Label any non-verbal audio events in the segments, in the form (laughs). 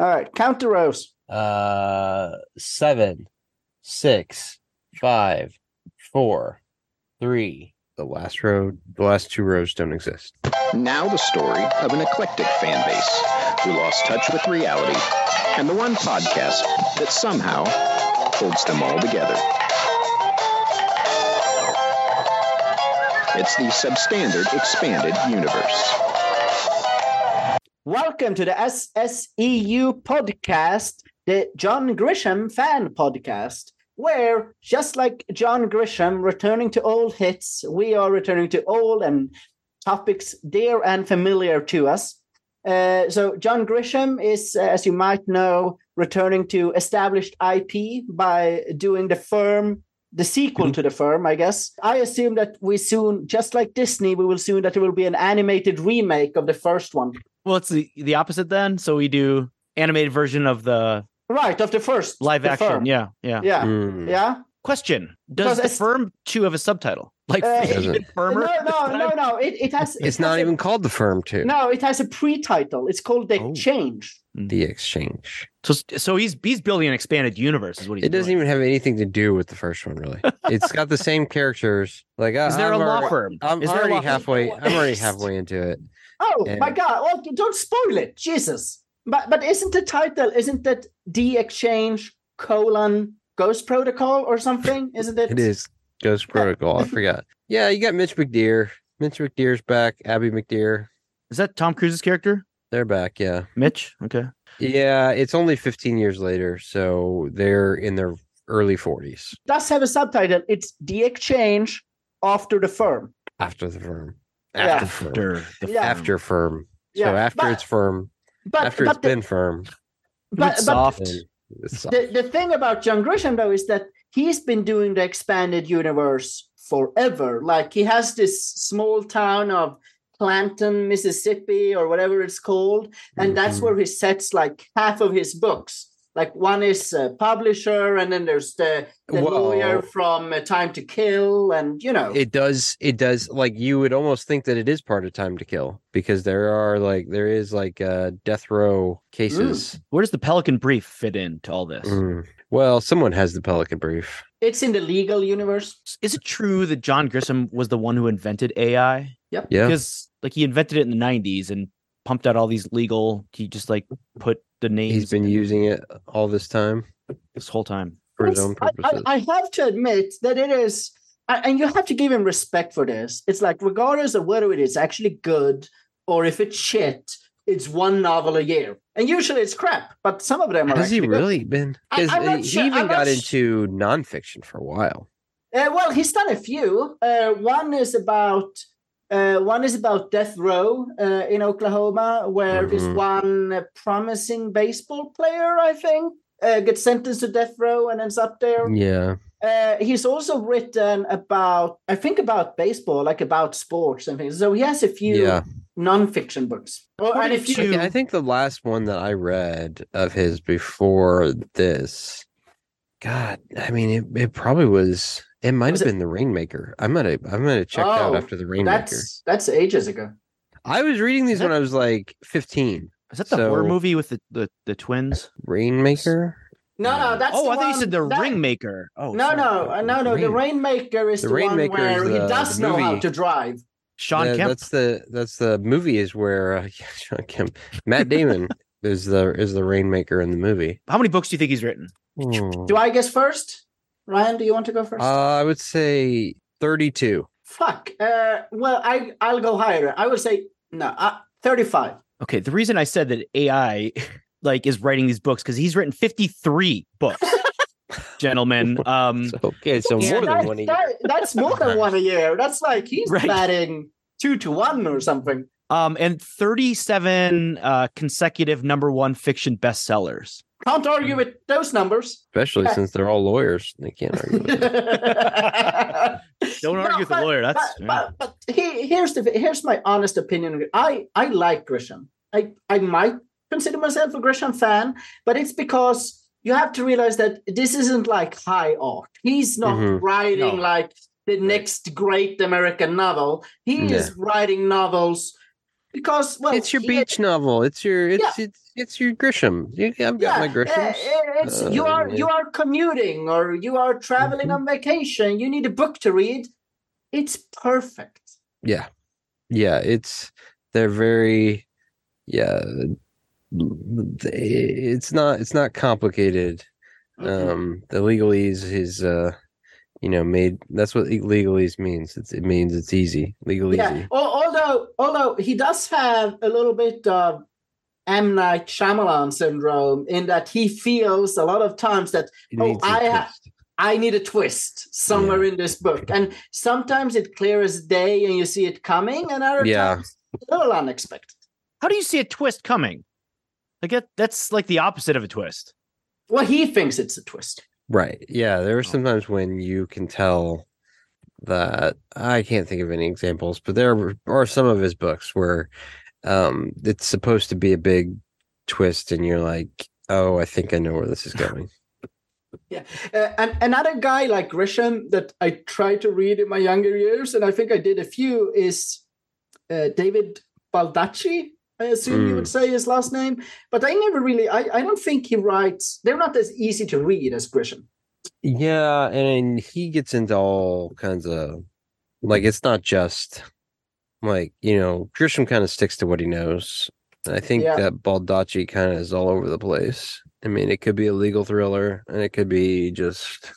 All right, count the rows. Uh, seven, six, five, four, three. The last row, the last two rows don't exist. Now the story of an eclectic fan base who lost touch with reality and the one podcast that somehow holds them all together. It's the substandard expanded universe. Welcome to the SSEU podcast, the John Grisham fan podcast, where just like John Grisham returning to old hits, we are returning to old and topics dear and familiar to us. Uh, so John Grisham is, uh, as you might know, returning to established IP by doing the firm, the sequel to the firm, I guess. I assume that we soon, just like Disney, we will soon that there will be an animated remake of the first one. Well, it's the, the opposite then. So we do animated version of the Right, of the first live the action. firm. Yeah, yeah. Yeah. Mm. Yeah. Question: Does the firm two have a subtitle? Like Uh, David (laughs) No, Firmer? no, no, no. It, it has. it It's has not a- even called the firm two. No, it has a pre-title. It's called the Oh. Exchange. The exchange. So, so he's he's building an expanded universe. Is what he's doing. It doesn't doing. even have anything to do with the first one, really. It's got the (laughs) same characters. Like, I, Is there I'm a law already- firm? I'm Is there a already law firm? halfway. I'm already (laughs) halfway into it. Oh And- my God! Oh, don't spoil it, Jesus. But but isn't the title? Isn't that the Exchange colon Ghost Protocol or something? (laughs) Isn't it? It is Ghost uh, Protocol. I (laughs) forgot. Yeah, you got Mitch McDeer. Mitch McDeer's back. Abby McDeer. Is that Tom Cruise's character, They're back. Yeah. Mitch? Okay. Yeah. It's only 15 years later, so they're in their early 40s Does have a subtitle. It's the Exchange after the firm. after the firm. Yeah. After firm. After the Yeah. After firm. So Yeah, after but- it's firm. But after but it's the, been firm. but, It's but soft. then it's soft. the, the thing about John Grisham though is that he's been doing the expanded universe forever. Like he has this small town of Clanton, Mississippi, or whatever it's called, and that's Mhm. where he sets like half of his books. Like one is a publisher, and then there's the, the Well- lawyer from uh, Time to Kill, and you know, it does it does like you would almost think that it is part of time to kill because there are like there is like uh death row cases Where does the Pelican Brief fit into all this? Mm. well someone has the pelican brief it's in the legal universe. Is it true that John Grisham was the one who invented AI? Yep, yeah Because like he invented it in the '90s and pumped out all these legal. He just like put the names. he's been using it all this time this whole time. for his Yes, own I- I, purposes I have to admit that it is, and you have to give him respect for this. It's like, regardless of whether it is actually good or if it's shit, it's one novel a year. And usually it's crap, but some of them are has he actually good. really been I- because he sure- even I'm not got sh- into nonfiction for a while Uh, well, he's done a few. Uh, one is about. Uh, one is about death row uh, in Oklahoma, where this Mhm. one promising baseball player, I think, uh, gets sentenced to death row and ends up there. yeah Uh, he's also written about, I think, about baseball, like about sports and things. So he has a few yeah non-fiction books. Well, and if you, Okay, I think the last one that I read of his before this, God, I mean, it, it probably was. It might Was have it- been the Rainmaker. I might have. I might have checked out Oh, after the Rainmaker. that's that's ages ago. I was reading these that- when I was like fifteen. Is that the horror movie with the the, the twins? Rainmaker. No, no, that's. oh, the I thought you said the that- Ringmaker. Oh, No, sorry. no, uh, no, no. The Rainmaker is The the, Rainmaker one is where he does know how to drive. Sean Yeah, Kemp. That's the that's the movie is where uh, (laughs) yeah, Sean Kemp, Matt Damon (laughs) is the is the Rainmaker in the movie. How many books do you think he's written? Hmm. Do I guess first? Ryan, do you want to go first? Uh, I would say thirty-two. Fuck. Uh, well, I I'll go higher. I would say no. Uh, Thirty-five. Okay, the reason I said that AI (laughs) like is writing these books because he's written 53 books. (laughs) Gentlemen, um (laughs) okay, so Yeah, more that- than one a year. that- that's more than one a year. That's like he's Right. batting two to one or something. Um and 37 uh consecutive number 1 fiction bestsellers. Can't argue with those numbers. especially Yeah. since they're all lawyers. They can't argue. with it. (laughs) Don't No, argue with the but- lawyer. That's but, but, but he, here's the here's my honest opinion. I I like Grisham. I I might consider myself a Grisham fan, but it's because you have to realize that this isn't like high art. He's not Mhm. writing No. like the next great American novel. He is writing novels because well, it's your beach novel. It's your it's it's it's your Grisham. You, I've got my yeah, Grishams. uh, you are you are commuting or you are traveling Mhm. on vacation. You need a book to read. It's perfect. Yeah. Yeah, it's they're very yeah it's not it's not complicated. Mhm. Um the legalese is uh you know made that's what legalese means. It's, it means it's easy. Legal yeah. easy. Although although he does have a little bit of M Night Shyamalan syndrome in that he feels a lot of times that It Oh, needs a I ha- twist. I need a twist somewhere in this book, and sometimes it clear as day and you see it coming, and other Yeah. times a little unexpected. How do you see a twist coming? Like that, that's like the opposite of a twist. Well, he thinks it's a twist. Right. Yeah. There are Oh. sometimes when you can tell that I can't think of any examples, but there are some of his books where um it's supposed to be a big twist and you're like, oh, I think I know where this is (laughs) going. Uh, and another guy like Grisham that I tried to read in my younger years, and I think I did a few, is uh, David Baldacci. I assume you Mm. would say his last name, but I never really. I, I don't think he writes. They're not as easy to read as Grisham. Yeah, and he gets into all kinds of like it's not just like, you know, Grisham kind of sticks to what he knows. I think Yeah. that Baldacci kind of is all over the place. I mean, it could be a legal thriller and it could be just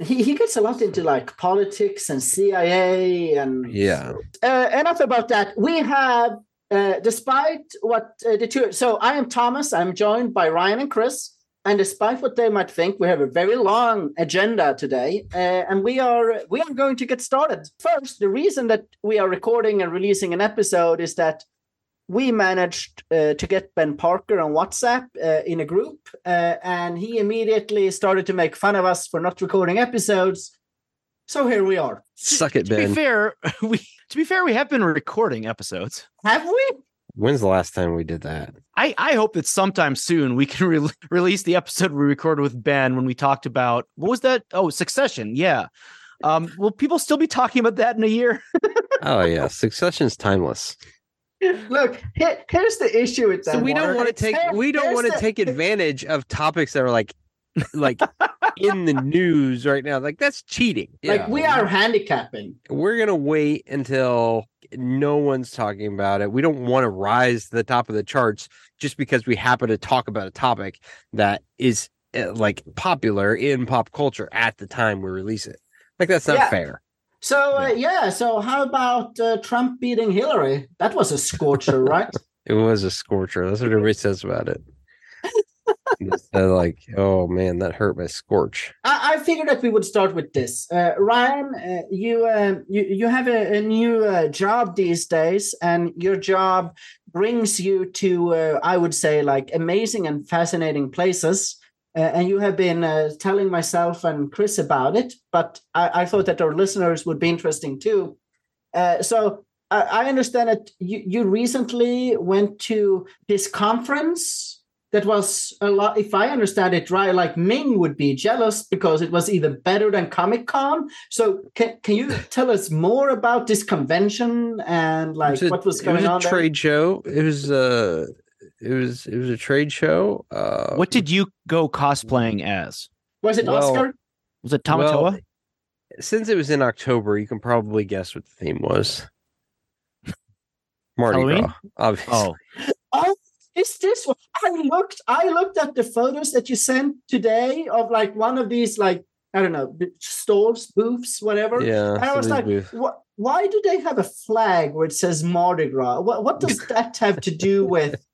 He he gets a lot into like politics and CIA and Yeah. uh, enough about that. We have, uh, despite what uh, the two, so I am Thomas, I'm joined by Ryan and Chris. And despite what they might think, we have a very long agenda today, uh, and we are we are going to get started. First, the reason that we are recording and releasing an episode is that we managed uh, to get Ben Parker on WhatsApp uh, in a group, uh, and he immediately started to make fun of us for not recording episodes. So here we are. suck it, Ben. To be fair, (laughs) we to be fair, we have been recording episodes. Have we? When's the last time we did that? I, I hope that sometime soon we can (laughs) re- release the episode we recorded with Ben when we talked about what was that? Oh, Succession. Yeah. Um, will people still be talking about that in a year? (laughs) Oh yeah, Succession's timeless. Look, here, here's the issue with that. So we don't want to take we don't want to take advantage of topics that are like like in the news right now. Like that's cheating. Like Yeah. we are handicapping. we're gonna wait until no one's talking about it. We don't want to rise to the top of the charts just because we happen to talk about a topic that is uh, like popular in pop culture at the time we release it. Like that's not Yeah. fair. So uh, yeah. So how about uh, Trump beating Hillary? That was a scorcher, right? (laughs) It was a scorcher. That's what everybody says about it. Like, oh man, that hurt my scorch. I, I figured that we would start with this. Uh, Ryan, uh, you, uh, you you have a, a new uh, job these days, and your job brings you to, uh, I would say, like amazing and fascinating places. Uh, and you have been telling myself and Chris about it, but I, I thought that our listeners would be interesting too. So I, I understand that you, you recently went to this conference that was a lot if i understand it right like ming would be jealous because it was even better than comic con so can, can you tell us more about this convention and like It was a- what was it going was a on there? trade show. It was uh it was it was a trade show. Uh what did you go cosplaying as? was it well, oscar Was it Tamatoa? Well, since it was in October, you can probably guess what the theme was. Mardi Halloween? Gras, obviously. oh, (laughs) oh is this i looked i looked at the photos that you sent today of like one of these like i don't know stores booths whatever yeah. and i was like what, why do they have a flag where it says mardi gras what, what does (laughs) that have to do with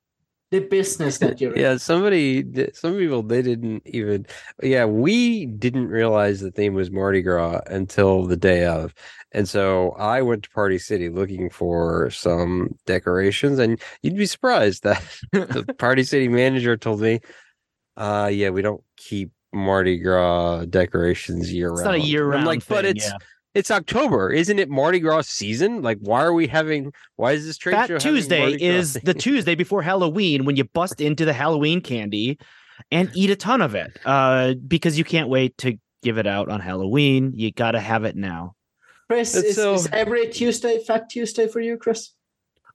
the business that you're in Yeah, somebody, some people, they didn't even. Yeah, we didn't realize the theme was Mardi Gras until the day of, and so I went to Party City looking for some decorations, and you'd be surprised that (laughs) the Party City manager told me, "Uh, yeah, we don't keep Mardi Gras decorations year round." it's not a year round. I'm like, but it's it's October, isn't it? Mardi Gras season. Like, why are we having? Why is this trade show? Fat Tuesday Mardi Gras is the? (laughs) Tuesday before Halloween when you bust into the Halloween candy and eat a ton of it. Uh, because you can't wait to give it out on Halloween. You got to have it now. Chris, is, so- is every Tuesday Fat Tuesday for you, Chris?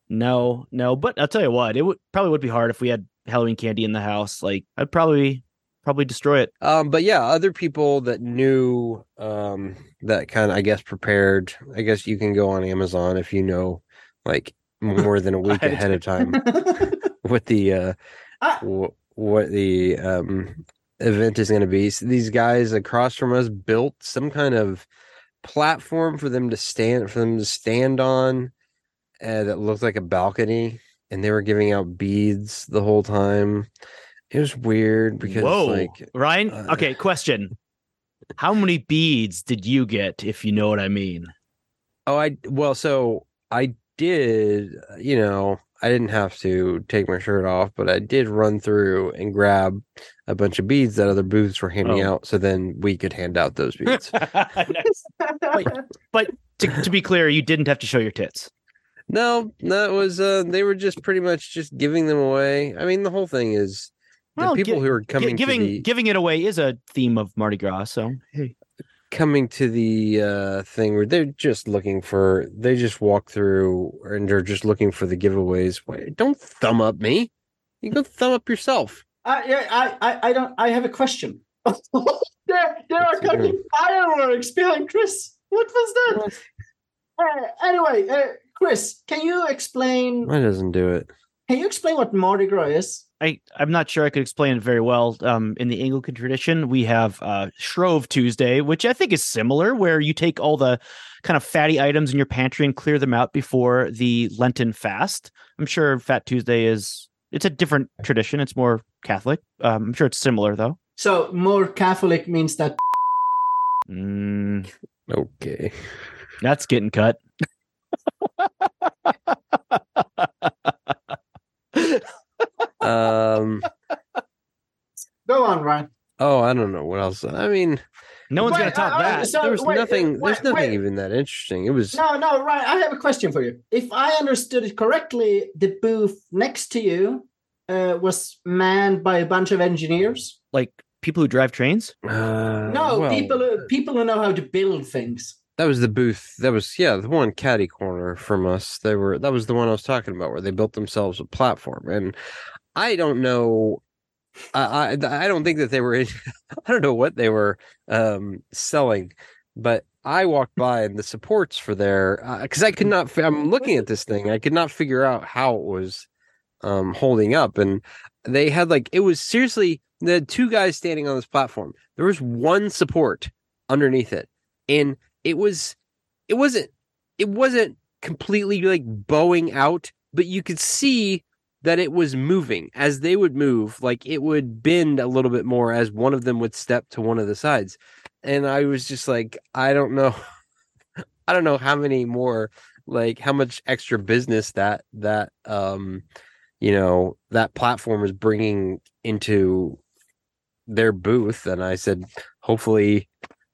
No, no, but I'll tell you what, it would probably would be hard if we had Halloween candy in the house. Like I'd probably probably destroy it. Um, but yeah, other people that knew um that kind of I guess prepared. I guess you can go on Amazon if you know like (laughs) more than a week Ahead of time (laughs) what the uh Ah. wh- what the um event is going to be. So these guys across from us built some kind of platform for them to stand for them to stand on uh, that looked like a balcony and they were giving out beads the whole time. It was weird because Whoa, like Ryan. uh, okay, question: How many beads did you get? If you know what I mean. Oh, I well, so I did, you know, I didn't have to take my shirt off, but I did run through and grab a bunch of beads that other booths were handing Oh. out, so then we could hand out those (laughs) beads. But to, to be clear, you didn't have to show your tits. no, that was uh they were just pretty much just giving them away. I mean, the whole thing is Well, people gi- who are Gi- coming giving to the giving it away is a theme of Mardi Gras. So hey, coming to the uh thing where they're just looking for they just walk through and they're just looking for the giveaways. Wait, don't thumb up me. You go thumb up yourself. Uh, yeah, I, I, I don't. I have a question. (laughs) there, there are What's he coming fireworks behind Chris. What was that? Uh, anyway, uh, Chris, can you explain? Why doesn't do it? Can you explain what Mardi Gras is? I I'm not sure I could explain it very well. Um, in the Anglican tradition, we have uh, Shrove Tuesday, which I think is similar, where you take all the kind of fatty items in your pantry and clear them out before the Lenten fast. I'm sure Fat Tuesday is it's a different tradition. It's more Catholic. Um, I'm sure it's similar though. So more Catholic means that. Mm, Okay. that's getting cut. (laughs) Um. Go on, Ryan. Oh, I don't know what else. I mean, No one's Wait, gonna top uh, uh, that. so- there was wait, uh, nothing. wait, there's nothing wait. even that interesting. It was. No, no, Ryan. I have a question for you. If I understood it correctly, the booth next to you uh, was manned by a bunch of engineers. like people who drive trains. Uh, No, well, people who, people who know how to build things. That was the booth. That was yeah, the one caddy corner from us. They were that was the one I was talking about where they built themselves a platform. And I don't know. I I, I don't think that they were. In, (laughs) I don't know what they were um, selling, but I walked by and the supports for their because I could not. I'm looking at this thing. I could not figure out how it was um, holding up, and they had like it was seriously the two guys standing on this platform. There was one support underneath it, and it was it wasn't it wasn't completely like bowing out but you could see that it was moving. As they would move like it would bend a little bit more as one of them would step to one of the sides. And i was just like i don't know. (laughs) I don't know how many more like how much extra business that that um you know that platform is bringing into their booth. And i said hopefully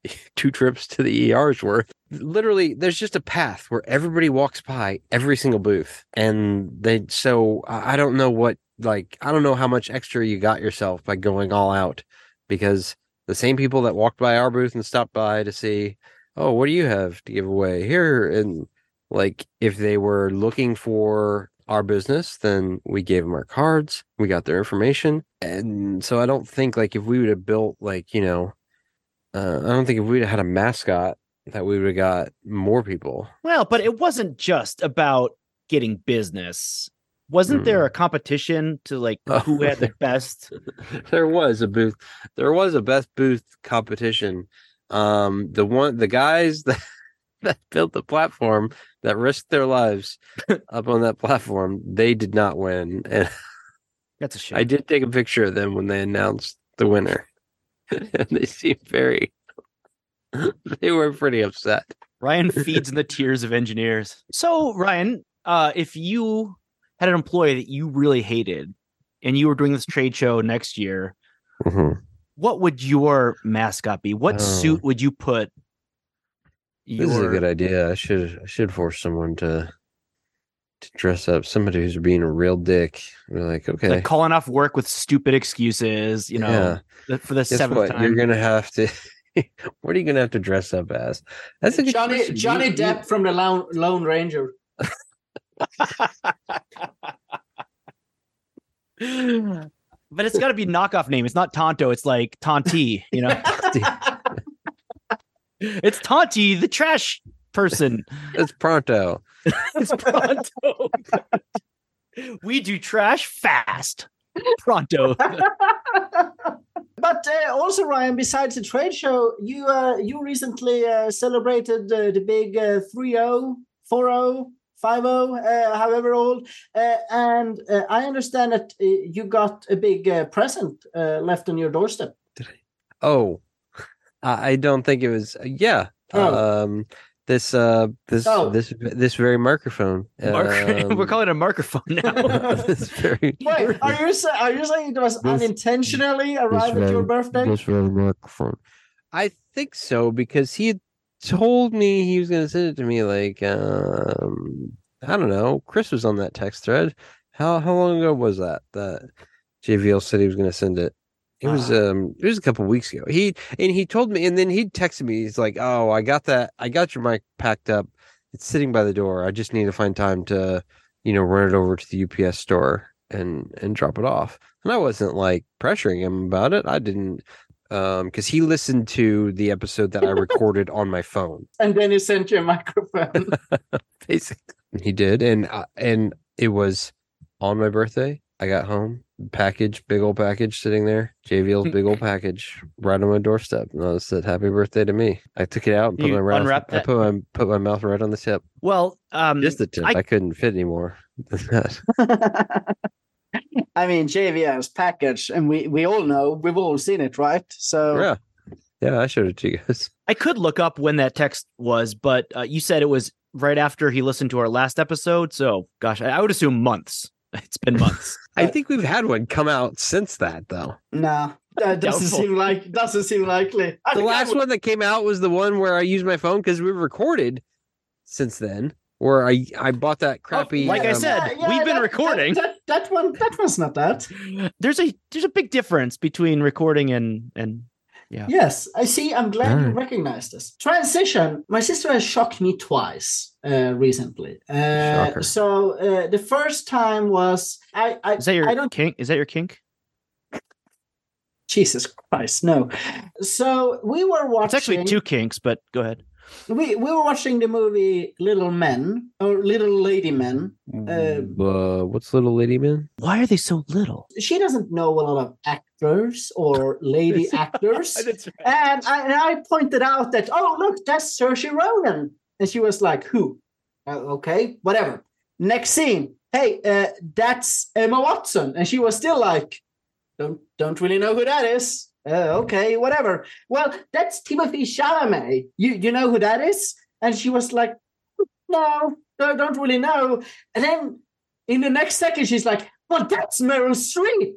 (laughs) two trips to the ER's worth. Literally, there's just a path where everybody walks by every single booth. And they, so I don't know what, like, I don't know how much extra you got yourself by going all out because the same people that walked by our booth and stopped by to see, oh, what do you have to give away here? And like, if they were looking for our business, then we gave them our cards, we got their information. And so I don't think, like, if we would have built, like, you know, uh, I don't think if we'd had a mascot that we would have got more people. Well, but it wasn't just about getting business. Wasn't there a competition to like (laughs) Oh. who had the best? (laughs) there was a booth. There was a best booth competition. Um, the one, the guys (laughs) that that built the platform that risked their lives up on that platform, they did not win. And That's a shame. I did take a picture of them when they announced the winner, and (laughs) they seemed very. (laughs) they were pretty upset. Ryan (laughs) feeds in the tears of engineers. So, Ryan, uh, if you had an employee that you really hated and you were doing this trade show next year, Mhm. what would your mascot be? What Oh. suit would you put? This is a good idea. I should I should force someone to to dress up somebody who's being a real dick. We're like, okay, Like calling off work with stupid excuses, you know, Yeah. for the guess seventh what? time. You're gonna have to. (laughs) what are you gonna have to dress up as? That's a Johnny question. Johnny You- you- Depp from the Lone, Lone Ranger. (laughs) but it's got to be knockoff name. It's not Tonto. It's like Tonti. You know, (laughs) it's Tonti, the trash person. (laughs) It's pronto. (laughs) It's Pronto. we do trash fast. Pronto. (laughs) but uh, also, Ryan, besides the trade show, you uh, you recently uh, celebrated uh, the big uh, 3-0, 4-0, 5-0, uh, however old. Uh, and uh, I understand that uh, you got a big uh, present uh, left on your doorstep. Oh, I I don't think it was. Yeah. Oh. Um. This. Uh. This. Oh. This. This very microphone. Mark- (laughs) We're um, calling it a microphone now. (laughs) (laughs) this very. Wait, are you sa- are you saying it was This- unintentionally arrived at your birthday? This very microphone. I think so because he had told me he was going to send it to me. Like, um, I don't know. Chris was on that text thread. How how long ago was that? That JVL said he was going to send it. It was Ah. um it was a couple weeks ago. He and he told me and then he texted me. He's like, "Oh, I got that. I got your mic packed up. It's sitting by the door. I just need to find time to, you know, run it over to the UPS store and and drop it off." And I wasn't like pressuring him about it. I didn't um because he listened to the episode that I recorded on my phone. (laughs) And then he sent you a microphone. (laughs) Basically, he did, and uh, and it was on my birthday. I got home, package, big old package sitting there, JVL's big old (laughs) package right on my doorstep, and I said, "Happy birthday to me." I took it out and put You my mouth. unwrapped I put my put my mouth right on the tip, well, um, just the tip. I, I- couldn't fit anymore. than that. (laughs) I mean, JVL's package, and we, we all know, we've all seen it, right? So, yeah, yeah, I showed it to you guys. (laughs) I could look up when that text was, but uh, you said it was right after he listened to our last episode. So, gosh, I, I would assume months. (laughs) It's been months. I think we've had one come out since that, though. nah, that doesn't Doubtful. seem like doesn't seem likely. I The last one that came out was the one where I used my phone because we've recorded since then. Where I I bought that crappy. like I um, said, we've been that- recording. That, that, that one, that one's not that. there's a there's a big difference between recording and and Yeah. Yes, I see. I'm glad you Alright. recognize this. Transition. My sister has shocked me twice uh, recently. Uh, so uh, the first time was I. I is that your I don't kink? Is that your kink? Jesus Christ, no. So we were watching. It's actually two kinks, but go ahead. We we were watching the movie Little Men or Little Lady Men. Uh, uh, what's little lady Men? Why are they so little? She doesn't know a lot of actors or (laughs) lady actors. (laughs) That's And I, and I pointed out that, oh, look, that's Saoirse Ronan. And she was like, who? Uh, okay, whatever. Next scene. Hey, uh, that's Emma Watson. And she was still like, don't, don't really know who that is. Uh, okay, whatever. Well, that's Timothée Chalamet. You, you know who that is? And she was like, no, no, don't really know. And then in the next second, she's like, well, that's Meryl Streep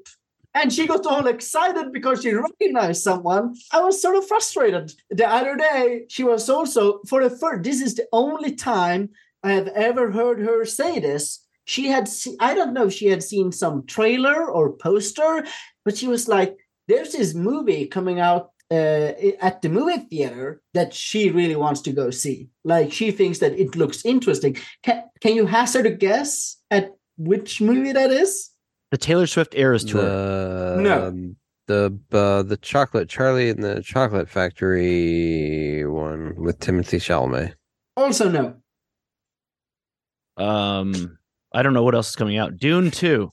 and she got all excited because she recognized someone. I was sort of frustrated. The other day, she was also for the first. This is the only time I have ever heard her say this. She had, se- I don't know if she had seen some trailer or poster, but she was like, "There's this movie coming out." Uh, at the movie theater that she really wants to go see like she thinks that it looks interesting can, can you hazard a guess at which movie that is The Taylor Swift Eras tour. The, No. um, the uh, the chocolate Charlie and the Chocolate Factory one with Timothée Chalamet. also no Um, I don't know what else is coming out. Dune two.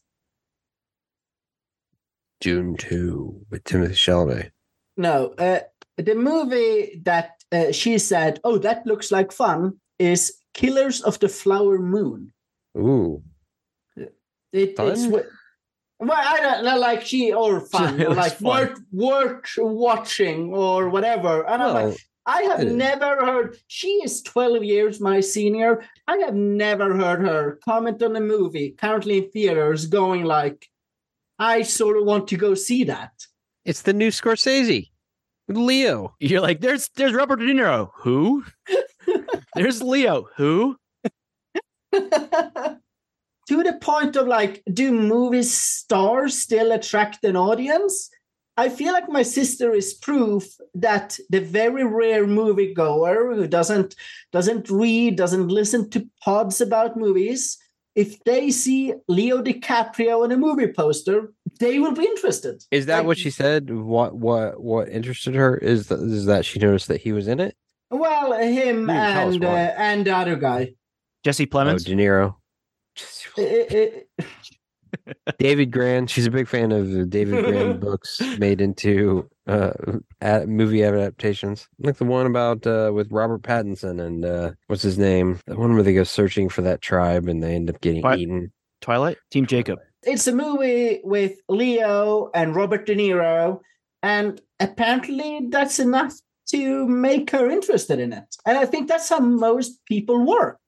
June two with Timothée Chalamet. No, uh, the movie that uh, she said, "Oh, that looks like fun," is Killers of the Flower Moon. Ooh, It, Fun? It's well, I don't know, like she or (laughs) fun, It or like fun. worth worth watching or whatever. And I'm like, I have it is. never heard. She is 12 years my senior. I have never heard her comment on a movie currently in theaters, going like, "I sort of want to go see that." it's the new Scorsese Leo. You're like, there's there's Robert De Niro. Who? (laughs) there's Leo. Who? (laughs) to the point of like, do movie stars still attract an audience? I feel like my sister is proof that the very rare moviegoer who doesn't doesn't read, doesn't listen to pods about movies, if they see Leo DiCaprio in a movie poster, they will be interested. Is that Like, what she said? What what what interested her is th- is that she noticed that he was in it? Well, him You didn't tell us and uh, and the other guy. Jesse Oh, Plemons. De Niro. I- I- David Grann. She's a big fan of David Grann (laughs) books made into uh ad- movie adaptations, like the one about uh with Robert Pattinson and uh what's his name? The one where they go searching for that tribe and they end up getting What? eaten. Twilight. Team Jacob. it's a movie with Leo and Robert De Niro, and apparently that's enough to make her interested in it. And I think that's how most people work.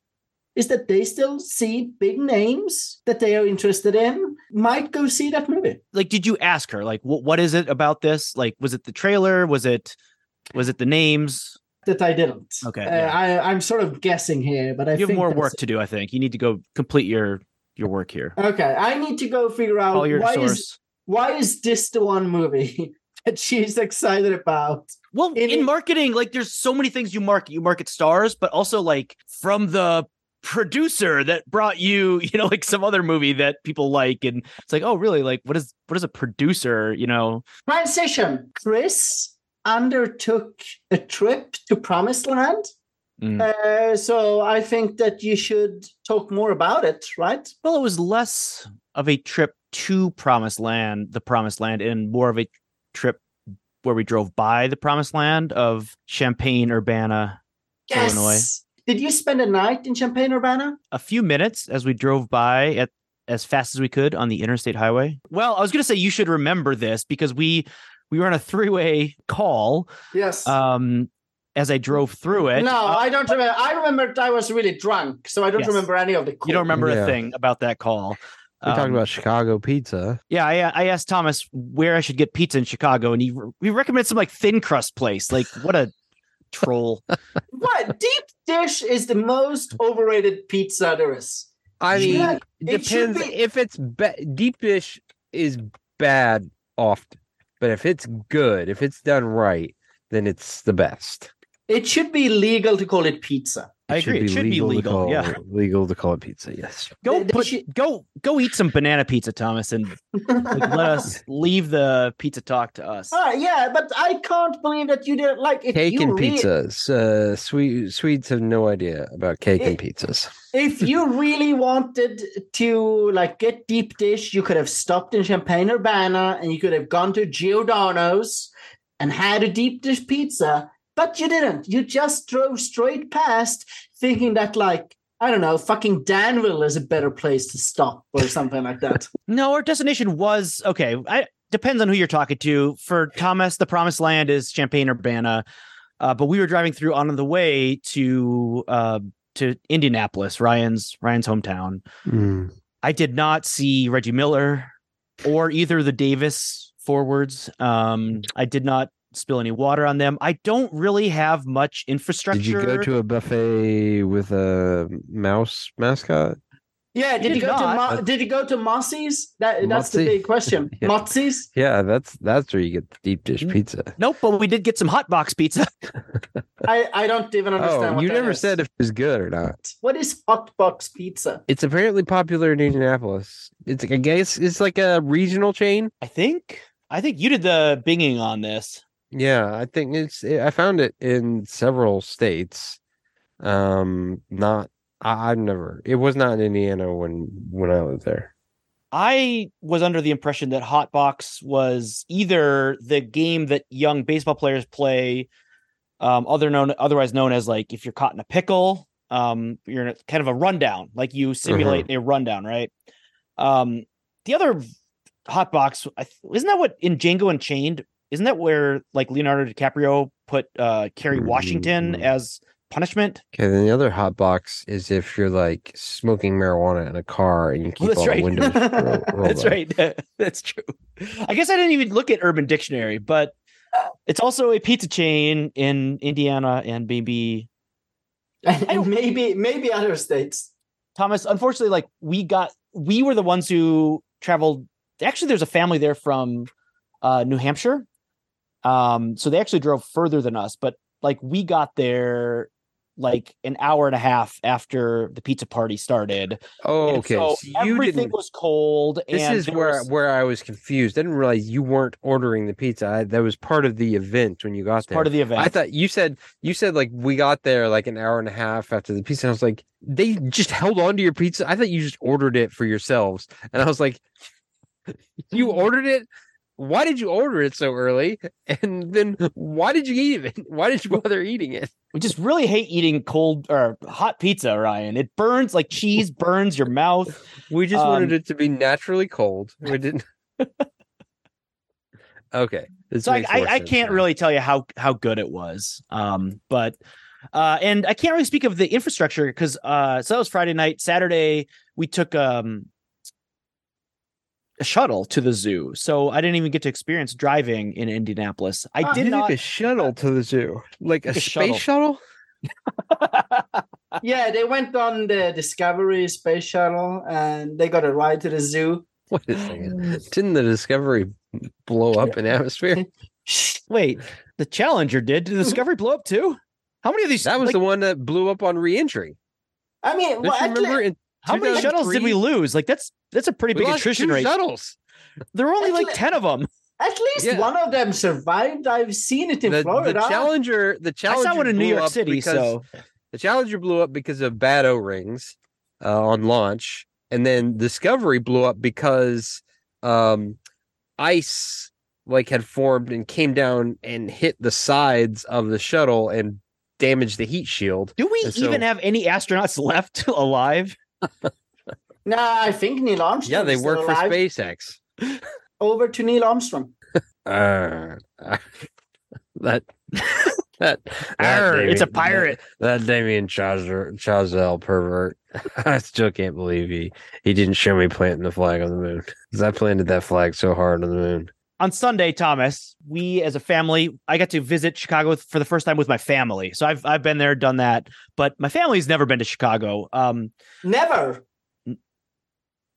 Is that they still see big names that they are interested in, might go see that movie. Like, did you ask her like, what what is it about this? Like, was it the trailer? Was it was it the names? That I didn't. Okay, Uh, yeah. I, I'm sort of guessing here, but I You have more work to do. I think you need to go complete your your work here. Okay, I need to go figure out why source. is why is this the one movie (laughs) that she's excited about? Well, In in, marketing, like there's so many things you market. You market stars, but also like from the producer that brought you, (laughs) you know, like some other movie that people like, and it's like, oh, really? Like, what is what is a producer? You know, Transition. Chris undertook a trip to Promised Land. Mm. Uh, so I think that you should talk more about it, right? well, it was less of a trip to Promised Land, the Promised Land, and more of a trip where we drove by the Promised Land of Champaign Urbana, Illinois. Did you spend a night in Champaign Urbana? a few minutes as we drove by at as fast as we could on the interstate highway. Well, I was going to say you should remember this because we we were on a three-way call Yes. um as I drove through it. no, Uh, I don't remember. I remember I was really drunk, so I don't Yes. remember any of the. you don't remember Yeah. a thing about that call. We're talking Um, about Chicago pizza. Yeah, I, I asked Thomas where I should get pizza in Chicago, and he he recommended some like thin crust place. Like, what a troll! What deep dish is the most overrated pizza there is? I Yeah, mean, it depends be- if it's ba- deep dish is bad often, but if it's good, if it's done right, then it's the best. It should be legal to call it pizza. I agree. It should be legal. call- Yeah, legal to call it pizza. Yes. go They- they put, should- go go eat some banana pizza, Thomas, and like, let us (laughs) leave the pizza talk to us. Ah, yeah, but I can't believe that you didn't like if Cake you and rea- pizzas. Uh, Swe- Swedes have no idea about cake and It- pizzas. If you really wanted to like get deep dish, you could have stopped in Champaign Urbana and you could have gone to Giordano's and had a deep dish pizza, but you didn't. You just drove straight past, thinking that like I don't know, fucking Danville is a better place to stop or something like that. (laughs) No, our destination was okay. I depends on who you're talking to. For Thomas, the promised land is Champaign Urbana, uh, but we were driving through on the way to uh, to Indianapolis, Ryan's Ryan's hometown. Mm. I did not see Reggie Miller or either the Davis forwards. Um, I did not spill any water on them. I don't really have much infrastructure. Did you go to a buffet with a mouse mascot? Yeah, did you did go to not. Mo- did you go to Mossy's? That that's the big question. (laughs) Yeah. Motsy's? Yeah, that's that's where you get the deep dish Mm. pizza. Nope, but we did get some hot box pizza. (laughs) I I don't even understand. Oh, what you that never is. said if it was good or not. What is hot box pizza? It's apparently popular in Indianapolis. It's I guess it's like a regional chain. I think. I think you did the binging on this. Yeah, I think it's. I found it in several states. Um, not. I, I've never. It was not in Indiana when when I lived there. I was under the impression that Hotbox was either the game that young baseball players play, um, other known otherwise known as like if you're caught in a pickle, um, you're in a, kind of a rundown, like you simulate a rundown, right? Um, the other Hotbox, I isn't that what in Django Unchained? Isn't that where like Leonardo DiCaprio put uh Kerry Washington Mm. as punishment? Okay, then the other hot box is if you're like smoking marijuana in a car and you keep that's all right. the windows ro- (laughs) rolled That's up. right. (laughs) That's true. I guess I didn't even look at Urban Dictionary, but it's also a pizza chain in Indiana and maybe (laughs) And, maybe maybe other states. Thomas. Unfortunately, like we got, we were the ones who traveled. Actually, there's a family there from uh, New Hampshire, um, so they actually drove further than us. But like we got there like an hour and a half after the pizza party started. Oh, And okay. so So everything was cold. This and is where was- where I was confused. I didn't realize you weren't ordering the pizza. I, that was part of the event when you got there. part of the event. I thought you said you said like we got there like an hour and a half after the pizza. I was like, they just held on to your pizza. I thought you just ordered it for yourselves, and I was like, (laughs) you ordered it. Why did you order it so early? (laughs) And then why did you eat it? (laughs) Why did you bother eating it? we just really hate eating cold or hot pizza, Ryan. It burns like cheese burns your mouth. (laughs) We just wanted Um, it to be naturally cold. We didn't. okay, this so I, I, I can't now. really tell you how how good it was. Um, but uh, and I can't really speak of the infrastructure because uh, so that was Friday night. Saturday we took um a shuttle to the zoo, so I didn't even get to experience driving in Indianapolis. I Ah, did You took not. a shuttle to the zoo, like a, a space shuttle. shuttle. (laughs) Yeah, they went on the Discovery space shuttle and they got a ride to the zoo. (laughs) Wait a second. Didn't the Discovery blow up in atmosphere? (laughs) Wait, the Challenger did. Did the Discovery blow up too? How many of these? That was like, the one that blew up on reentry. I mean, Don't well, you remember? le- In how many shuttles did we lose? Like that's that's a pretty We big lost attrition two rate. shuttles. There were only At like le- ten of them. at least Yeah. one of them survived. I've seen it in The, the Challenger, the I Challenger saw one in New York City, because- so the Challenger blew up because of bad O rings uh, on launch, and then Discovery blew up because um, ice like had formed and came down and hit the sides of the shuttle and damaged the heat shield. do we so- even have any astronauts (laughs) left alive? (laughs) Nah, I think Neil Armstrong. Yeah, they is work still for alive. SpaceX. Over to Neil Armstrong. Uh, (laughs) (laughs) that that, Arr, it's a pirate. That, that Damien Chazelle, Chazelle pervert. I still can't believe he he didn't show me planting the flag on the moon because I planted that flag so hard on the moon. On Sunday, Thomas, we as a family, I got to visit Chicago for the first time with my family. So I've I've been there, done that, but my family's never been to Chicago. Um, Never.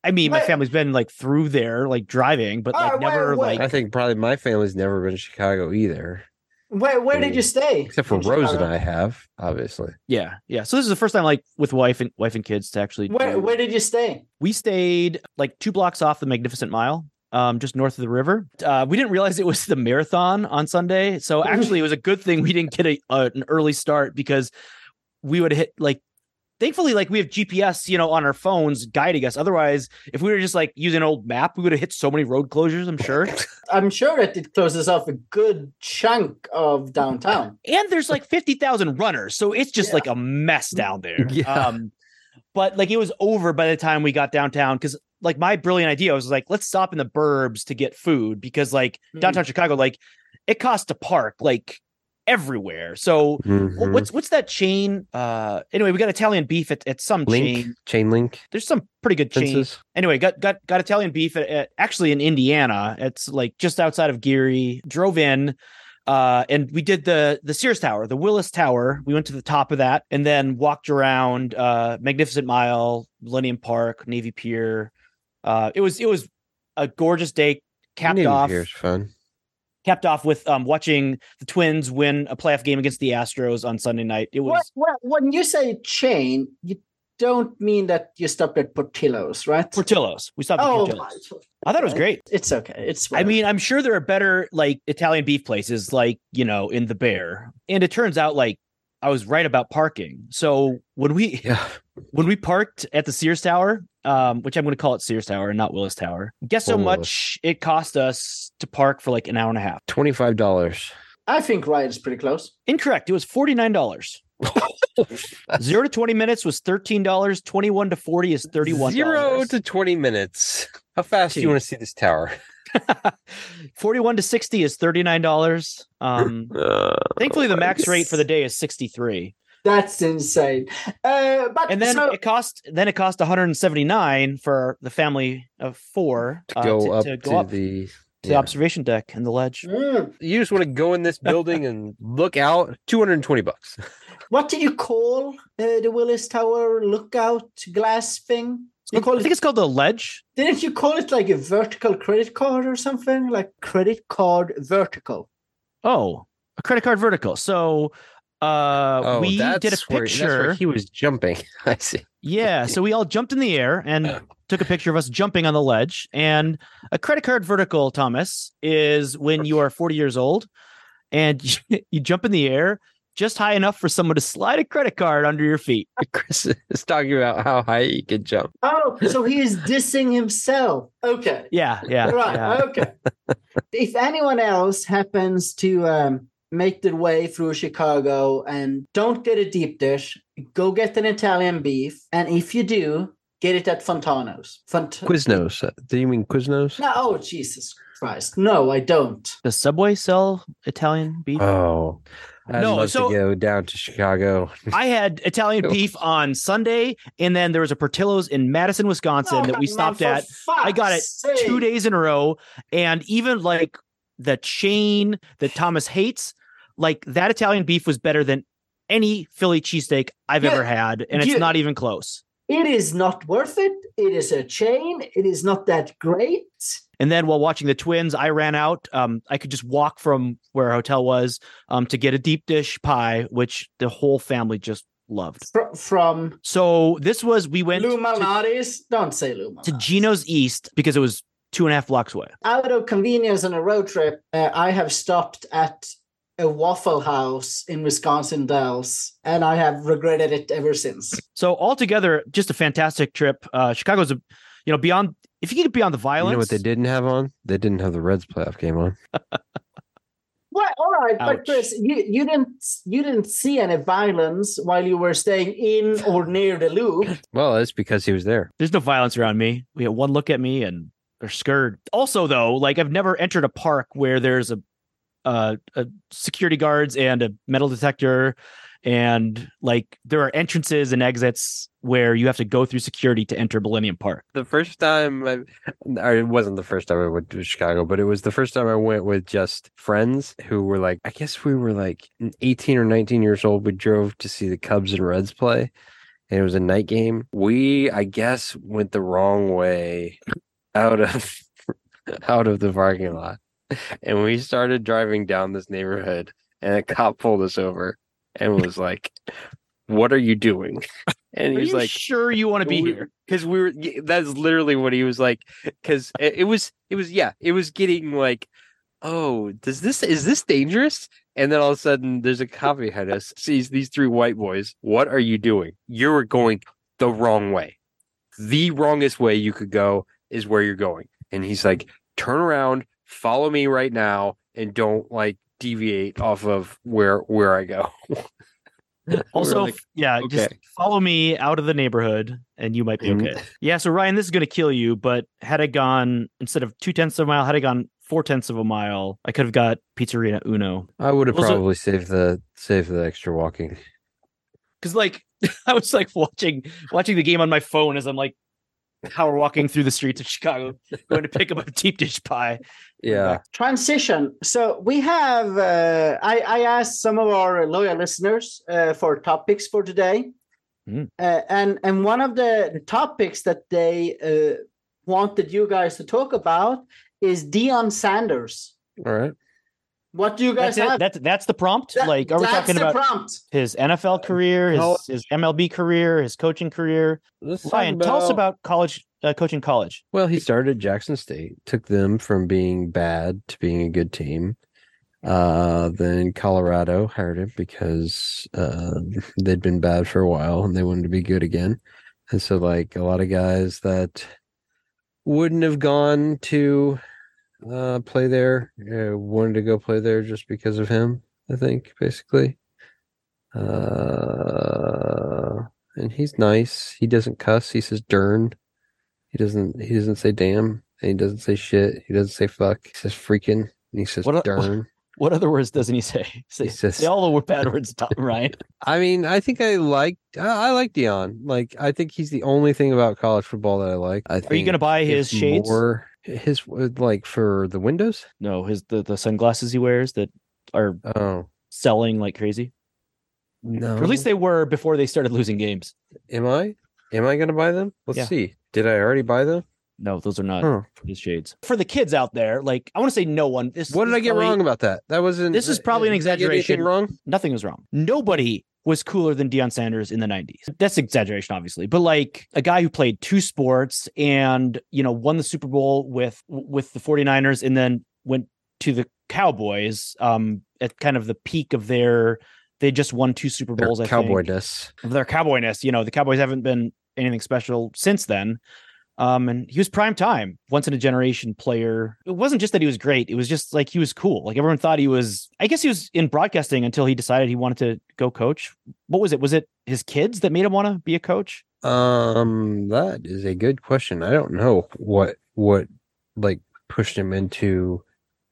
I mean, my family's been like through there, like driving, but like Oh, wait, never wait. like I think probably my family's never been to Chicago either, Where Where did you stay? except for In Rose and I have obviously. yeah, yeah. So this is the first time like with wife and wife and kids to actually. Where do- Where did you stay? we stayed like two blocks off the Magnificent Mile, um, just north of the river. Uh, we didn't realize it was the marathon on Sunday, so actually it was a good thing we didn't get a, a an early start because we would hit like. Thankfully, like we have GPS, you know, on our phones guiding us. Otherwise, if we were just like using an old map, we would have hit so many road closures. I'm sure. (laughs) I'm sure that it closes off a good chunk of downtown. and there's like 50,000 runners. So it's just Yeah. like a mess down there. (laughs) Yeah. Um, but like it was over by the time we got downtown because like my brilliant idea was like, let's stop in the burbs to get food because like Mhm. downtown Chicago, like it costs to park like everywhere. So wh- Mhm. what's what's that chain? Uh anyway, we got Italian beef at, at some link chain. chain link There's some pretty good chain. fences? Anyway, got got got Italian beef at, at- actually in Indiana. It's like just outside of Gary. Drove in, uh, and we did the the Sears Tower, the Willis Tower. We went to the top of that, and then walked around uh, Magnificent Mile, Millennium Park, Navy Pier. Uh, it was it was a gorgeous day. Capped Navy off Pier's fun. capped off with um watching the Twins win a playoff game against the Astros on Sunday night. It was What, what, when you say chain, you don't mean that you stopped at Portillo's, right? Portillo's. We stopped at oh, Portillo's. I thought it was great. It's okay. It's. I mean, I'm sure there are better like Italian beef places, like you know, in the Bear. And it turns out, like I was right about parking. So when we Yeah, when we parked at the Sears Tower, um, which I'm going to call it Sears Tower and not Willis Tower, guess how Or much it cost us to park for like an hour and a half? twenty five dollars. I think Riot is pretty close. Incorrect. It was forty nine dollars. (laughs) Zero to twenty minutes was thirteen dollars. Twenty one to forty is thirty one. Zero to twenty minutes. How fast do you want to see this tower? (laughs) forty one to sixty is thirty nine dollars. Um, Uh, (laughs) thankfully, the max rate for the day is sixty three. That's insane. Uh, but and then so, it cost then it cost 179 for the family of four to uh, go to, up to to, up the. to the observation deck and the ledge. Mm. You just want to go in this building and look out. Two hundred and twenty bucks. (laughs) what do you call uh, the Willis Tower lookout glass thing? You call I it, think it's called the ledge. didn't you call it like a vertical credit card or something? Like credit card vertical. Oh, a credit card vertical. So Uh, Oh, we did a where- that's where picture. he was jumping. (laughs) I see. Yeah, (laughs) so we all jumped in the air and took a picture of us jumping on the ledge. And a credit card vertical, Thomas, is when you are 40 years old and you, (laughs) you jump in the air just high enough for someone to slide a credit card under your feet. Chris is talking about how high he could jump. Oh, so he is dissing himself. Okay. Yeah, yeah. right. yeah. Okay. if anyone else happens to um, make their way through Chicago and don't get a deep dish, go get an Italian beef. And if you do, get it at Fontano's. Font- Quiznos. Uh, Do you mean Quiznos? No, oh, Jesus Christ. No, I don't. Does Subway sell Italian beef? Oh, I'd No, love so- to go down to Chicago. (laughs) I had Italian (laughs) beef on Sunday, and then there was a Portillo's in Madison, Wisconsin Oh, that we stopped at. I got it fuck's two days in a row, and even like the chain that Thomas hates, like that Italian beef was better than any Philly cheesesteak I've Yeah, ever had, and it's you- not even close. It is not worth it. It is a chain. It is not that great. And then while watching the Twins, I ran out. Um, I could just walk from where our hotel was um, to get a deep dish pie, which the whole family just loved. Fr- from So this was we went Lou to, Don't say Lou to Gino's East because it was two and a half blocks away. out of convenience on a road trip, uh, I have stopped at a Waffle House in Wisconsin Dells, and I have regretted it ever since. So altogether, just a fantastic trip. Uh, Chicago's a, you know, beyond if you get beyond the violence. You know what they didn't have on? They didn't have the Reds playoff game on. (laughs) Well, all right, but Chris, you, you didn't you didn't see any violence while you were staying in or near the loop. (laughs) Well, that's because he was there. There's no violence around me. We had one look at me and they're scared. Also, though, like I've never entered a park where there's a, uh, security guards and a metal detector, and like there are entrances and exits where you have to go through security to enter Millennium Park. The first time, I, or it wasn't the first time I went to Chicago, but it was the first time I went with just friends who were like, I guess we were like 18 or 19 years old. We drove to see the Cubs and Reds play, and it was a night game. We, I guess, went the wrong way out of (laughs) out of the parking lot, and we started driving down this neighborhood, and a cop pulled us over and was like, "What are you doing?" (laughs) And he's like, sure you want to be here? because we were that's literally what he was like because it, it was it was yeah it was getting like oh does this is this dangerous and then all of a sudden there's a cop behind us sees these three white boys what are you doing you're going the wrong way the wrongest way you could go is where you're going and he's like turn around follow me right now and don't like deviate off of where where i go (laughs) Also, like, yeah, okay. just follow me out of the neighborhood and you might be Mhm. okay. Yeah, so Ryan, this is going to kill you, but had I gone instead of two tenths of a mile, had I gone four tenths of a mile, I could have got Pizzeria Uno. i would have Also- probably saved the saved the extra walking (laughs) Because like (laughs) I was like watching watching the game on my phone as I'm like power walking through the streets of Chicago, going to pick up a deep dish pie. yeah Transition. So we have. Uh, I I asked some of our loyal listeners uh, for topics for today, Mm. uh, and and one of the, the topics that they uh, wanted you guys to talk about is Deion Sanders. all right What do you guys That's it. have? That's that's the prompt. That- like, are we that's talking the about prompt? his NFL career, his No. his MLB career, his coaching career? Let's talk Ryan, tell us about college uh, coaching college. Well, he started Jackson State, took them from being bad to being a good team. Uh, then Colorado hired him because uh, they'd been bad for a while and they wanted to be good again. And so, like a lot of guys that wouldn't have gone to uh, play there, uh, wanted to go play there just because of him. I think basically. Uh, and he's nice. He doesn't cuss. He says "dern." He doesn't. He doesn't say "damn." And he doesn't say shit. He doesn't say "fuck." He says "freaking." And he says What "dern." What other words doesn't he say? Say, He says- say all the bad words, Tom, Ryan. (laughs) I mean, I think I like. I, I like Deion. Like, I think he's the only thing about college football that I like. I think Are you going to buy his shades? more- his uh, like for the windows? No, his the, the sunglasses he wears that are Oh selling like crazy. no. Or at least they were before they started losing games. Am I? Am I going to buy them? Let's Yeah. see. Did I already buy them? No, those are not Huh. his shades. For the kids out there, like I want to say no one. This What did I get probably- wrong about that? That wasn't. This is probably an did I get anything exaggeration. Wrong? Nothing was wrong. Nobody was cooler than Deion Sanders in the 90s. That's exaggeration, obviously, but like a guy who played two sports and you know won the Super Bowl with with the 49ers and then went to the Cowboys um at kind of the peak of their they just won two Super Their Bowls, I think cowboyness. their cowboyness. You know, the Cowboys haven't been anything special since then. Um, and he was prime time, once in a generation player. It wasn't just that he was great; it was just like he was cool. Like everyone thought he was. I guess he was in broadcasting until he decided he wanted to go coach. What was it? Was it his kids that made him want to be a coach? Um, that is a good question. I don't know what what like pushed him into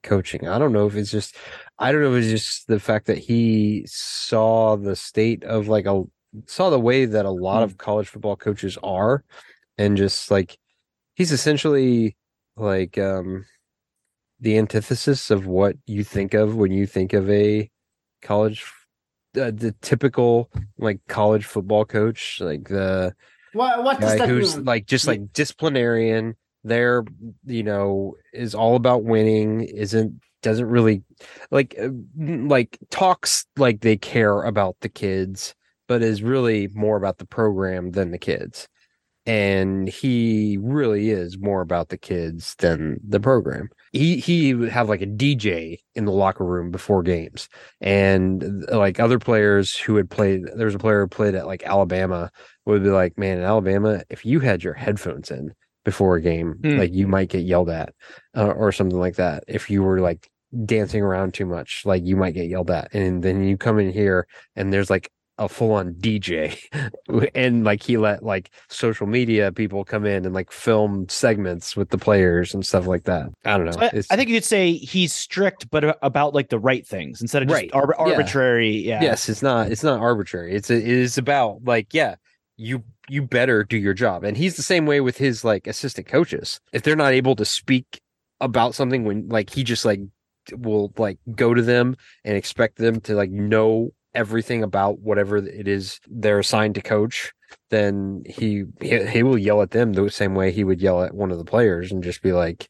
coaching. I don't know if it's just I don't know if it's just the fact that he saw the state of like a saw the way that a lot of college football coaches are and just like he's essentially like um the antithesis of what you think of when you think of a college uh, the typical like college football coach like the What, what does guy that who's mean? like just like disciplinarian there you know is all about winning isn't doesn't really like uh, like talks like they care about the kids but is really more about the program than the kids and he really is more about the kids than the program he he would have like a dj in the locker room before games and like other players who had played there was a player who played at like alabama would be like, man, in Alabama, if you had your headphones in before a game, Hmm. like you might get yelled at uh, or something like that. If you were like dancing around too much, like you might get yelled at. And then you come in here and there's like a full on DJ (laughs) and like he let like social media people come in and like film segments with the players and stuff like that. I don't know. So I, I think you could say he's strict, but about like the right things instead of just Right. ar- arbitrary. Yeah. yes it's not it's not arbitrary it's a, it is about like yeah you you better do your job and he's the same way with his like assistant coaches if they're not able to speak about something when like he just like will like go to them and expect them to like know everything about whatever it is they're assigned to coach then he he, he will yell at them the same way he would yell at one of the players and just be like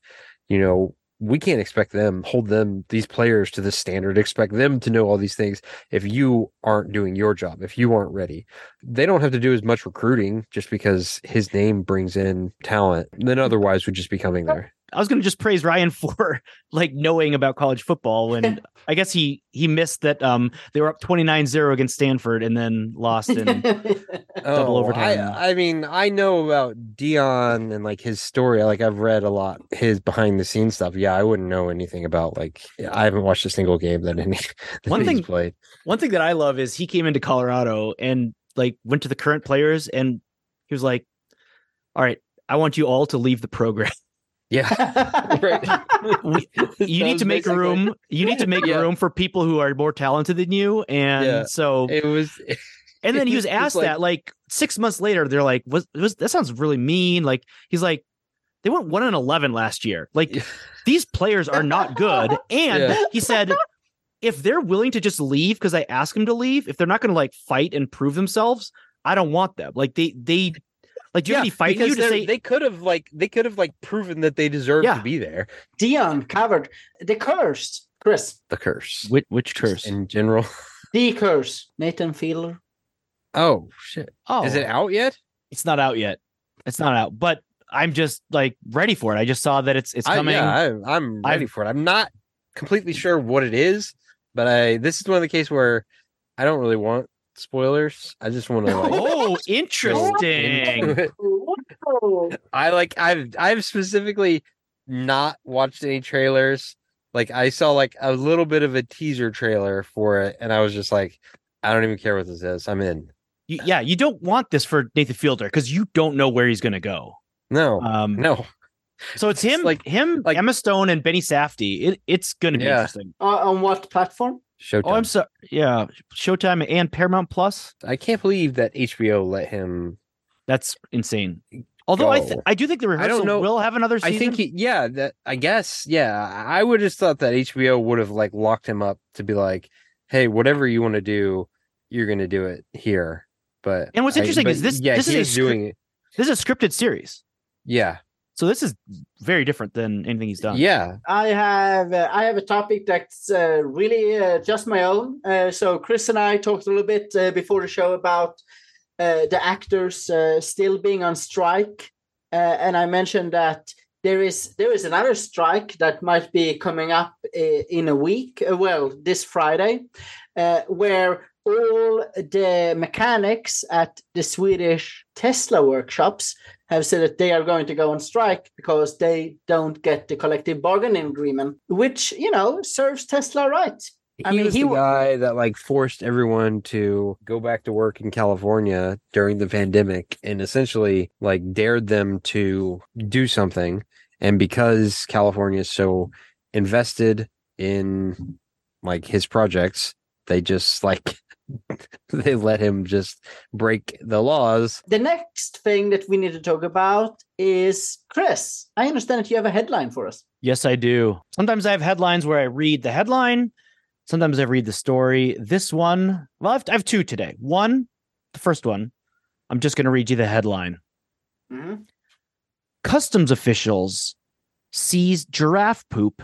you know we can't expect them hold them these players to this standard expect them to know all these things if you aren't doing your job, if you aren't ready, they don't have to do as much recruiting just because his name brings in talent then otherwise would just be coming there. I was going to just praise Ryan (laughs) for like knowing about college football when (laughs) I guess he he missed that um they were up 29-0 against Stanford and then lost in (laughs) Double overtime. I, I mean, I know about Deion and like his story. Like I've read a lot his behind the scenes stuff. Yeah, I wouldn't know anything about like I haven't watched a single game that any that One he's thing- played. One thing that I love is he came into Colorado and like went to the current players and he was like, "All right, I want you all to leave the program. Yeah. (laughs) right. We- You need to make room. You need to make Yeah. room for people who are more talented than you." And Yeah. so It was (laughs) And then he was asked like- that like six months later. They're like, "Was was that sounds really mean?" Like he's like, "They went one and eleven last year. Like Yeah. these players are not good." (laughs) And Yeah. he said, "If they're willing to just leave because I ask them to leave, if they're not going to like fight and prove themselves, I don't want them. Like they they like do you have any fighting you to they're- say?" they could have like they could have like proven that they deserve Yeah. to be there. Dion covered the curse. Chris, The curse. which, which curse? in general. the curse. Nathan Fielder. Oh shit! oh, Is it out yet? It's not out yet. It's not out, but I'm just like ready for it. I just saw that it's it's I, coming. yeah, I, I'm ready I've- for it. I'm not completely sure what it is, but I this is one of the cases where I don't really want spoilers. I just want to like. (laughs) oh, interesting. I like I've I've specifically not watched any trailers. Like I saw like a little bit of a teaser trailer for it, and I was just like, I don't even care what this is. I'm in. You, yeah, you don't want this for Nathan Fielder because you don't know where he's going to go. No, Um, no. so it's It's him, like- him, like- Emma Stone, and Benny Safdie. It, it's going to be Yeah. interesting. Uh, on what platform? Showtime. Oh, I'm sorry. Yeah, Showtime and Paramount Plus. I can't believe that HBO let him. That's insane. Although I, th- I do think the rehearsal know. will have another season. I think he, yeah, that I guess, yeah. I would have thought that HBO would have like locked him up to be like, hey, whatever you want to do, you're going to do it here. But And what's I- interesting but is this- Yeah, this he is a is doing it. this is a scripted series. Yeah, So this is very different than anything he's done. Yeah. I have uh, I have a topic that's uh, really uh, just my own. Uh, so Chris and I talked a little bit uh, before the show about uh, the actors uh, still being on strike, uh, and I mentioned that there is there is another strike that might be coming up uh, in a week. uh, well, this Friday, uh, where all the mechanics at the Swedish Tesla workshops have said that they are going to go on strike because they don't get the collective bargaining agreement, which you know serves Tesla right. He I mean, he was he the guy that like forced everyone to go back to work in California during the pandemic and essentially like dared them to do something. And because California is so invested in like his projects, they just like (laughs) they let him just break the laws. The next thing that we need to talk about is Chris. I understand that you have a headline for us. Yes, I do. Sometimes I have headlines where I read the headline. Sometimes I read the story. This one, well, I have, I have two today. One, the first one, I'm just going to read you the headline. Mhm. Customs officials seize giraffe poop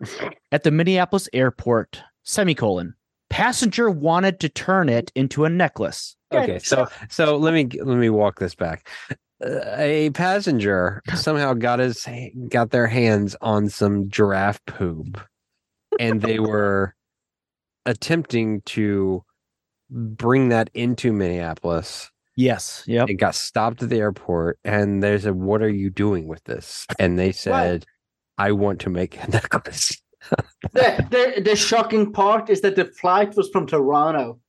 (laughs) at the Minneapolis airport. Semicolon. Passenger wanted to turn it into a necklace. Okay, so so let me let me walk this back. Uh, a passenger (laughs) somehow got his got their hands on some giraffe poop, and they (laughs) were attempting to bring that into Minneapolis. Yes. Yep. It got stopped at the airport, and they said, "What are you doing with this?" And they said, "I want to make a (laughs) necklace." The, the, the shocking part is that the flight was from Toronto.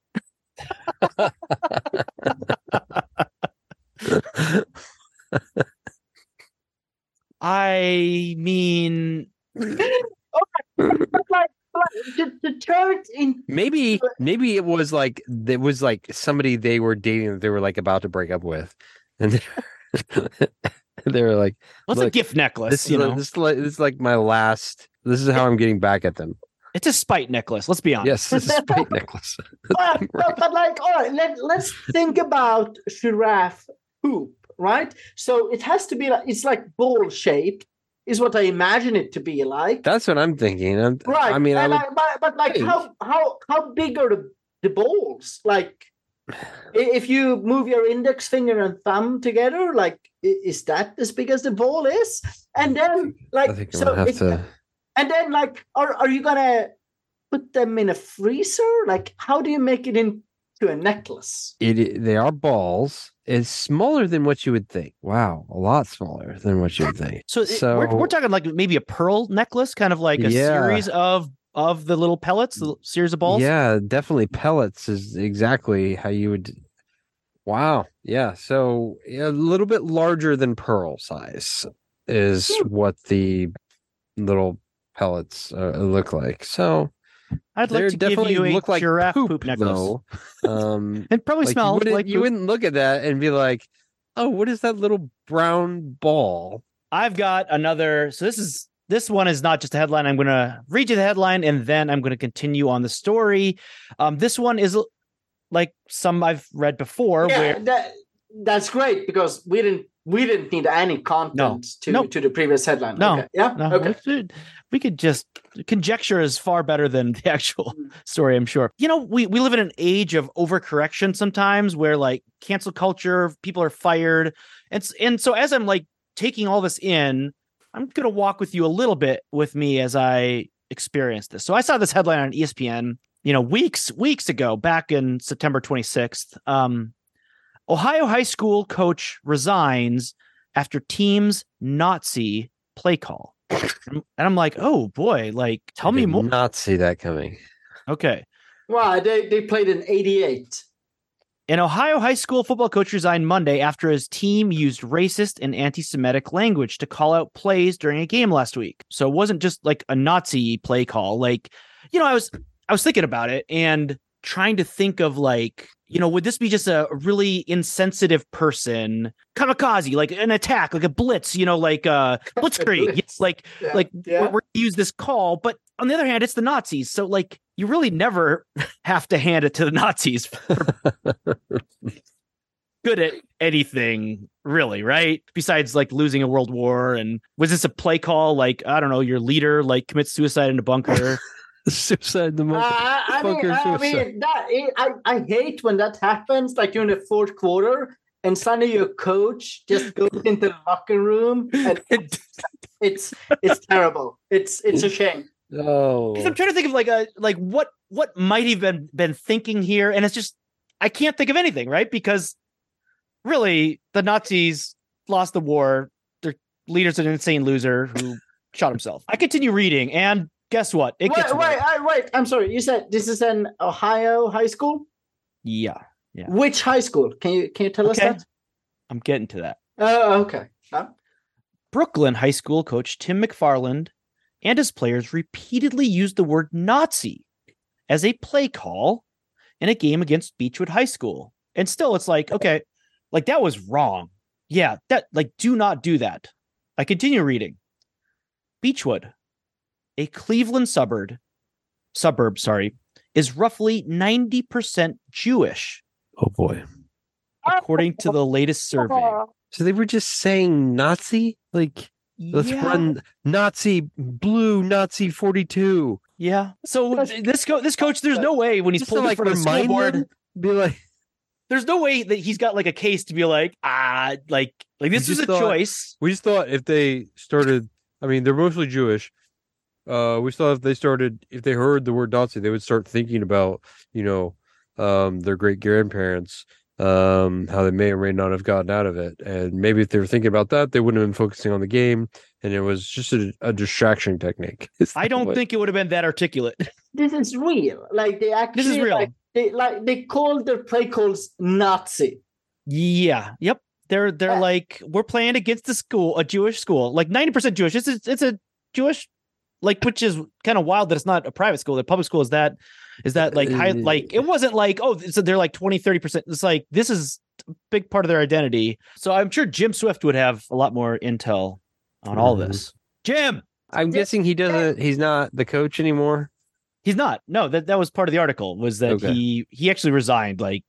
(laughs) I mean, But (laughs) like, like to, to turn in maybe (laughs) maybe it was like it was like somebody they were dating that they were like about to break up with and they were like what's a gift necklace? this you know, this like this is like my last this is how i'm getting back at them. It's a spite necklace. Let's be honest. yes this is a spite (laughs) necklace. (laughs) But, but, but like all right let, let's think about giraffe poop right? So it has to be like it's like ball shaped is what i imagine it to be like. That's what i'm thinking. I'm, right i mean i would I- but, but like think- how how how big are the, the balls? Like if you move your index finger and thumb together like is that as big as the ball is? And then like i think i'm so have it- to and then like are, are you gonna put them in a freezer like how do you make it into a necklace it they are balls it's smaller than what you would think wow a lot smaller than what you would think So, it- we're, we're talking like maybe a pearl necklace, kind of like a Yeah. series of of the little pellets, the series of balls. Yeah, definitely pellets is exactly how you would. Wow. Yeah. So a little bit larger than pearl size is Hmm. what the little pellets uh, look like. So I'd they like to give definitely you a look like giraffe poop, poop, necklace. though. Um, (laughs) It probably like you smells wouldn't, like you poop. wouldn't look at that and be like, "Oh, what is that little brown ball?" I've got another. So this is this one is not just a headline. I'm going to read you the headline and then I'm going to continue on the story. Um, this one is like some I've read before. yeah Where that, that's great because we didn't we didn't need any content to Nope. to the previous headline No. okay. yeah no, okay we, should- we could just conjecture is far better than the (laughs) actual Mm. story. I'm sure. You know, we we live in an age of overcorrection sometimes, where like cancel culture, people are fired, and and so as I'm like taking all this in, I'm gonna walk with you a little bit with me as I experience this. So I saw this headline on ESPN, you know, weeks weeks ago, back in September 26th. Um, Ohio high school coach resigns after team's Nazi play call. and I'm like, oh boy, like tell I me more. Not see that coming. Okay. wow they they played in 88 An Ohio high school football coach resigned Monday after his team used racist and anti Semitic language to call out plays during a game last week. So it wasn't just like a Nazi play call. Like, you know, I was I was thinking about it and trying to think of like, you know, would this be just a really insensitive person, kamikaze, like an attack, like a blitz, you know, like uh blitzkrieg, Blitz. (laughs) Yes, like yeah. like yeah we're, we're gonna use this call but on the other hand it's the nazis so like you really never (laughs) have to hand it to the nazis good at anything really, right? Besides like losing a world war and was this a play call like I don't know, your leader like commits suicide in a bunker? (laughs) Suicide the Uh. I mean, I mean that I, I hate when that happens, like during the fourth quarter, and suddenly your coach just goes into the locker room, and (laughs) it's it's terrible. It's it's a shame. Oh, Because I'm trying to think of like a like what what might have been been thinking here, and it's just I can't think of anything, right? Because really, the Nazis lost the war. Their leader's an insane loser who shot himself. I continue reading, and guess what? It Wait, wait. I, wait. I'm sorry. You said this is an Ohio high school. Yeah, Yeah. Which high school? Can you can you tell Okay. us that? I'm getting to that. Oh, okay. Huh? Brooklyn High School coach Tim McFarland and his players repeatedly used the word Nazi as a play call in a game against Beachwood High School. And still, it's like, okay, like that was wrong. Yeah, that, like, do not do that. I continue reading. Beachwood, a Cleveland suburb, suburb, sorry, is roughly 90% Jewish, oh boy. according to the latest survey. So they were just saying Nazi, like let's Yeah. run Nazi blue Nazi forty two. Yeah. So this co- this coach, there's no way when he's Just to, pulled like front the school board, be like, (laughs) there's no way that he's got like a case to be like, ah, like like this is a thought- choice. we just thought if they started, I mean, they're mostly Jewish. Uh, we just thought if they started, if they heard the word Nazi, they would start thinking about, you know, um, their great grandparents, um, how they may or may not have gotten out of it, and maybe if they were thinking about that, they wouldn't have been focusing on the game, and it was just a, a distraction technique. (laughs) I don't what- think it would have been that articulate. (laughs) This is real. Like they actually This is real. Like, they like they called their play calls Nazi. yeah. Yep. They're they're Yeah. like we're playing against the school, a Jewish school, like ninety percent Jewish. It's a, it's a Jewish, like which is kind of wild that it's not a private school. The public school is that is that like high, Uh, like it wasn't like oh so they're like 20 30 percent. It's like this is a big part of their identity. So I'm sure Jim Swift would have a lot more intel on all Mhm. this. Jim, I'm Yeah. guessing he doesn't. He's not the coach anymore. He's not. No, that that was part of the article was that Okay. he he actually resigned. Like,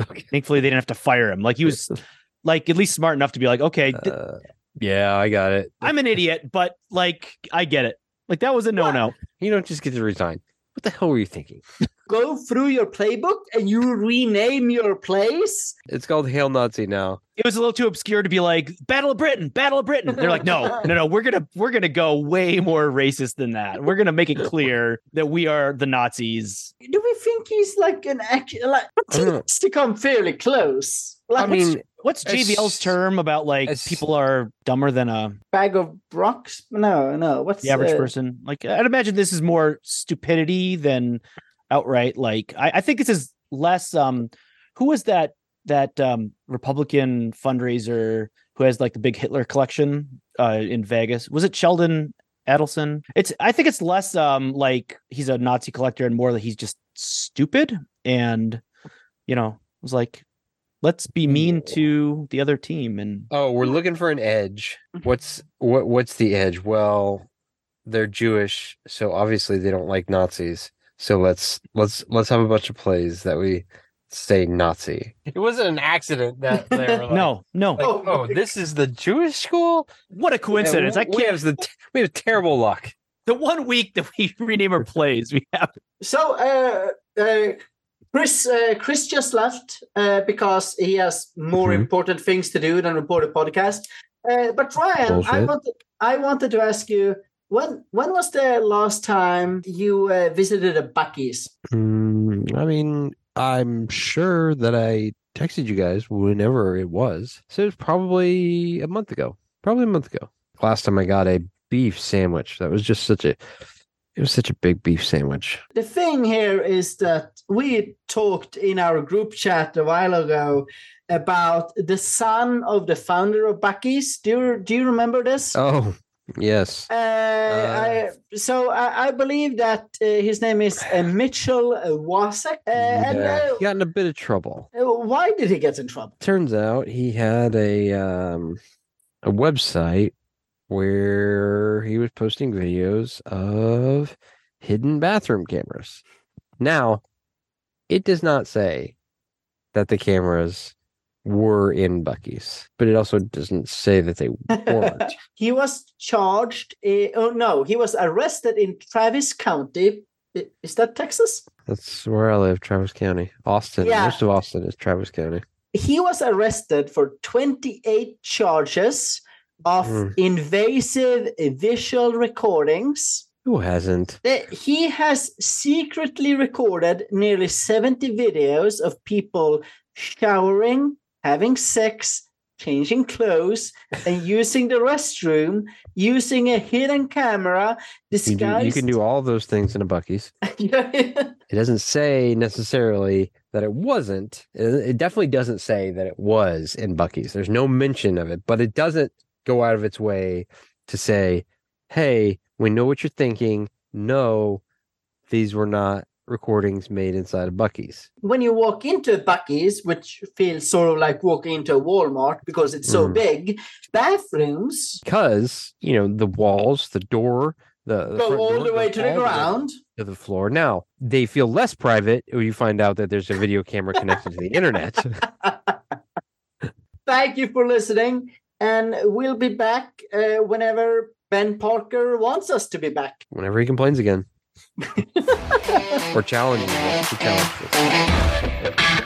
Okay. thankfully they didn't have to fire him. Like he was (laughs) like at least smart enough to be like, okay, d- Uh, yeah, I got it. I'm an idiot, but like I get it. Like that was a no no. You don't just get to resign. What the hell were you thinking? (laughs) Go through your playbook and you rename your place. It's called Hail Nazi now. It was a little too obscure to be like Battle of Britain, Battle of Britain. They're like, no, no, no. We're gonna we're gonna go way more racist than that. We're gonna make it clear that we are the Nazis. Do we think he's like an act? Like I don't know. it's to come fairly close. Like I mean, What's It's- JVL's term about like people are dumber than a bag of rocks. No, no. What's the average uh, person. Like I'd imagine this is more stupidity than outright like I, I think this is less um who was that that um Republican fundraiser who has like the big Hitler collection uh in Vegas? Was it Sheldon Adelson? It's I think it's less um like he's a Nazi collector and more that he's just stupid and you know was like let's be mean to the other team and oh, we're looking for an edge. What's what? What's the edge? Well, they're Jewish, so obviously they don't like Nazis. So let's let's let's have a bunch of plays that we say Nazi. It wasn't an accident that they were (laughs) like, no no like, Oh, oh, this is the Jewish school. what a coincidence Yeah, I we, we can't have the we have terrible luck. the one week that we (laughs) rename our plays, we have So, uh, uh, Chris, uh, Chris just left uh, because he has more Mhm. important things to do than report a podcast. Uh, but Ryan, I wanted, I wanted to ask you when when was the last time you uh, visited a Buc-ee's? Mm, I mean, I'm sure that I texted you guys whenever it was. So it was probably a month ago. Probably a month ago. Last time I got a beef sandwich. That was just such a it was such a big beef sandwich. The thing here is that we talked in our group chat a while ago about the son of the founder of Buc-ee's. Do you do you remember this? Oh, yes. Uh, I, so I, I believe that uh, his name is uh, Mitchell uh, Wasek. Uh, and uh, he got in a bit of trouble. uh, why did he get in trouble? Turns out he had a um a website where he was posting videos of hidden bathroom cameras. Now, it does not say that the cameras were in Buc-ee's, but it also doesn't say that they weren't. (laughs) he was charged. Uh, oh no, he was arrested in Travis County. Is that Texas? That's where I live, Travis County. Austin. Yeah. Most of Austin is Travis County. He was arrested for 28 charges of Mm. invasive visual recordings. Who hasn't? that he has secretly recorded nearly 70 videos of people showering, having sex, changing clothes, and (laughs) using the restroom, using a hidden camera You, do, disguised. you can do all those things in a Buc-ee's. (laughs) It doesn't say necessarily that it wasn't. It definitely doesn't say that it was in Buc-ee's. There's no mention of it, but it doesn't go out of its way to say, hey, we know what you're thinking. No, these were not recordings made inside of Buc-ee's. when you walk into Buc-ee's, which feels sort of like walking into a Walmart because it's so Mhm. big, bathrooms Because, you know, the walls, the door, the, the go all door the way to the ground. to the floor. Now, they feel less private when you find out that there's a video camera connected to the internet. (laughs) Thank you for listening, and we'll be back uh, whenever Ben Parker wants us to be back. whenever he complains again. (laughs) or challenges us to challenge us.